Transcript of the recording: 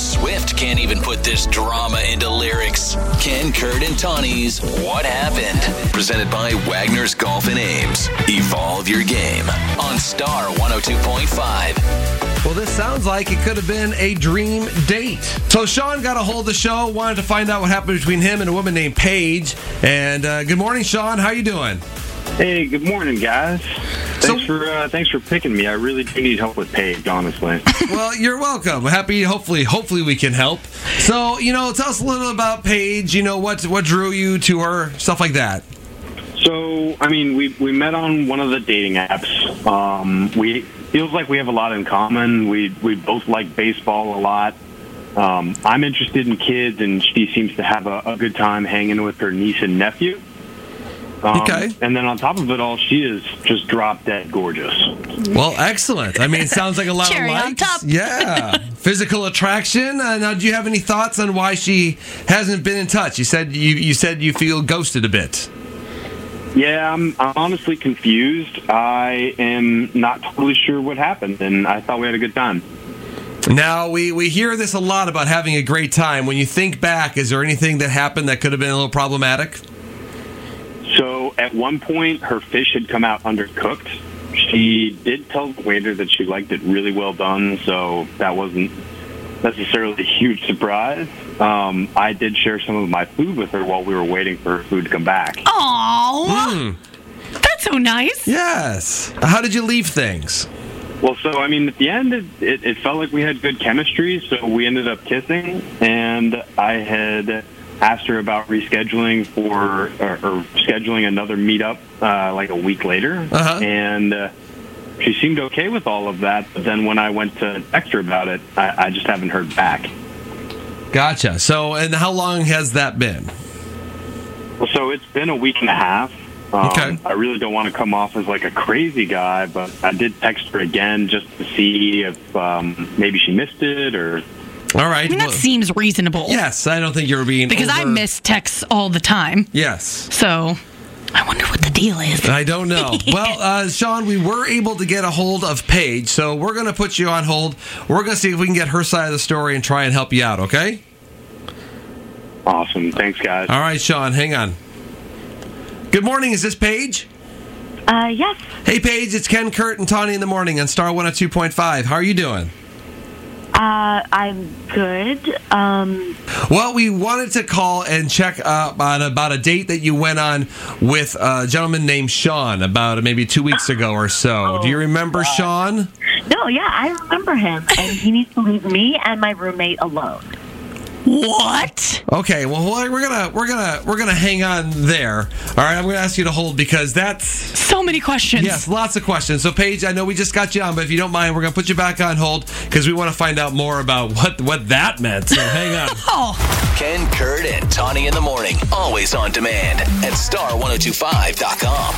Swift can't even put this drama into lyrics. Ken, Kurt, and Tawinee's What Happened? Presented by Wagner's Golf and Ames. Evolve your game on Star 102.5. Well, this sounds like it could have been a dream date. So Sean got a hold of the show, wanted to find out what happened between him and a woman named Paige. And uh, good morning, Sean. How you doing? Hey, good morning, guys. So- Thanks for uh, thanks for picking me. I really do need help with Paige, honestly. well, you're welcome. Happy. Hopefully, hopefully we can help. So, you know, tell us a little about Paige. You know, what what drew you to her, stuff like that. so, I mean, we we met on one of the dating apps. Um, we feels like we have a lot in common. We we both like baseball a lot. Um, I'm interested in kids, and she seems to have a, a good time hanging with her niece and nephew. Um, Okay. And then on top of it all, she is just drop dead gorgeous. Well, excellent. I mean, it sounds like a lot Cherry of on top. Yeah. Physical attraction. Uh, now, do you have any thoughts on why she hasn't been in touch? You said you you said you feel ghosted a bit. Yeah, I'm, I'm honestly confused. I am not totally sure what happened, and I thought we had a good time. Now we we hear this a lot about having a great time. When you think back, is there anything that happened that could have been a little problematic? So at one point, her fish had come out undercooked. She did tell the waiter that she liked it really well done, so that wasn't necessarily a huge surprise. Um, I did share some of my food with her while we were waiting for her food to come back. Aww. That's so nice. Yes. How did you leave things? Well, so I mean, at the end, it, it, it felt like we had good chemistry, so we ended up kissing, and I had asked her about rescheduling for or, or scheduling another meetup uh, like a week later, Uh-huh. and uh, she seemed okay with all of that. But then when I went to text her about it, I, I just haven't heard back. Gotcha. So, and how long has that been? Well, so it's been a week and a half. Um, Okay. I really don't want to come off as like a crazy guy, but I did text her again just to see if um, maybe she missed it or All right. I mean, that well, seems reasonable. yes, I don't think you're being Because I miss texts all the time. Yes. So I wonder what the deal is. I don't know. well, uh, Sean, we were able to get a hold of Paige, so we're going to put you on hold. We're going to see if we can get her side of the story and try and help you out, okay? awesome. Thanks, guys. All right, Sean, hang on. Good morning. Is this Paige? Uh, yes. Hey, Paige, it's Ken, Kurt, and Tawinee in the morning on Star 102.5. How are you doing? Uh, I'm good. Um, Well, we wanted to call and check up on about a date that you went on with a gentleman named Sean about maybe two weeks ago or so. Do you remember Sean? no, yeah, I remember him, and he needs to leave me and my roommate alone. What? Okay, well we're gonna we're gonna we're gonna hang on there. All right, I'm gonna ask you to hold because that's So many questions. yes, lots of questions. So Paige, I know we just got you on, but if you don't mind, we're gonna put you back on hold because we want to find out more about what what that meant. So hang on. Oh, Ken, Kurt, and Tawinee in the morning. Always on demand at star1025.com.